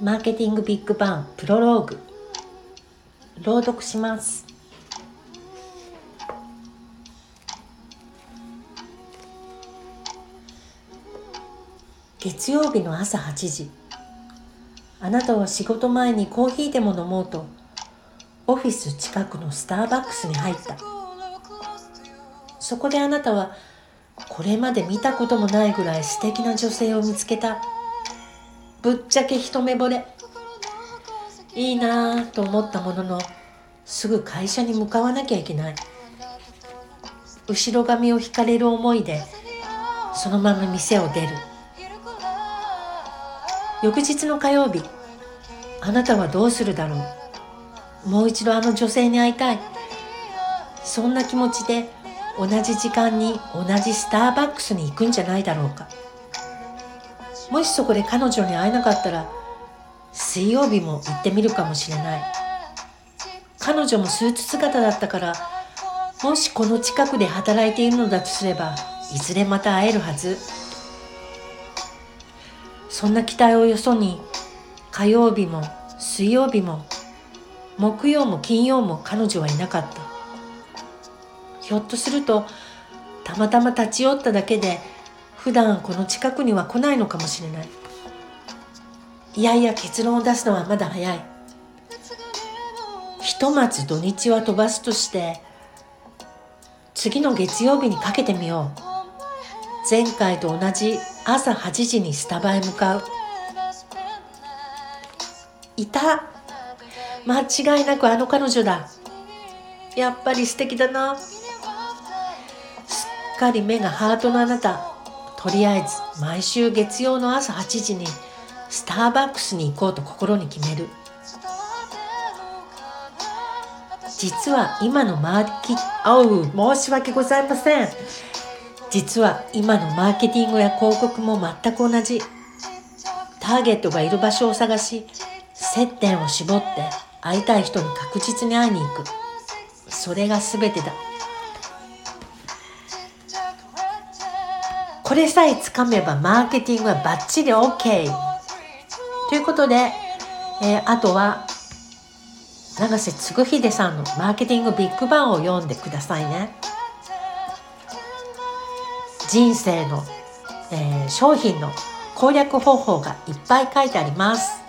マーケティングビッグバンプロローグ。朗読します。月曜日の朝8時。あなたは仕事前にコーヒーでも飲もうとオフィス近くのスターバックスに入った。そこであなたはこれまで見たこともないぐらい素敵な女性を見つけた。ぶっちゃけ一目惚れ。いいなぁと思ったもののすぐ会社に向かわなきゃいけない。後ろ髪を引かれる思いでそのまま店を出る。翌日の火曜日あなたはどうするだろう。もう一度あの女性に会いたい。そんな気持ちで同じ時間に同じスターバックスに行くんじゃないだろうか。もしそこで彼女に会えなかったら水曜日も行ってみるかもしれない。彼女もスーツ姿だったからもしこの近くで働いているのだとすればいずれまた会えるはず。そんな期待をよそに火曜日も水曜日も木曜も金曜も彼女はいなかった。ひょっとするとたまたま立ち寄っただけで普段この近くには来ないのかもしれない。いやいや結論を出すのはまだ早い。ひとまず土日は飛ばすとして次の月曜日にかけてみよう。前回と同じ朝8時にスタバへ向かう。いた。間違いなくあの彼女だ。やっぱり素敵だな。すっかり目がハートのあなた。とりあえず毎週月曜の朝8時にスターバックスに行こうと心に決める。実は今のマーキあう申し訳ございません。実は今のマーケティングや広告も全く同じ。ターゲットがいる場所を探し接点を絞って会いたい人に確実に会いに行く。それが全てだ。これさえつかめばマーケティングはバッチリ OK ということで、えー、あとは永瀬嗣秀さんのマーケティングビッグバンを読んでくださいね。人生の、えー、商品の攻略方法がいっぱい書いてあります。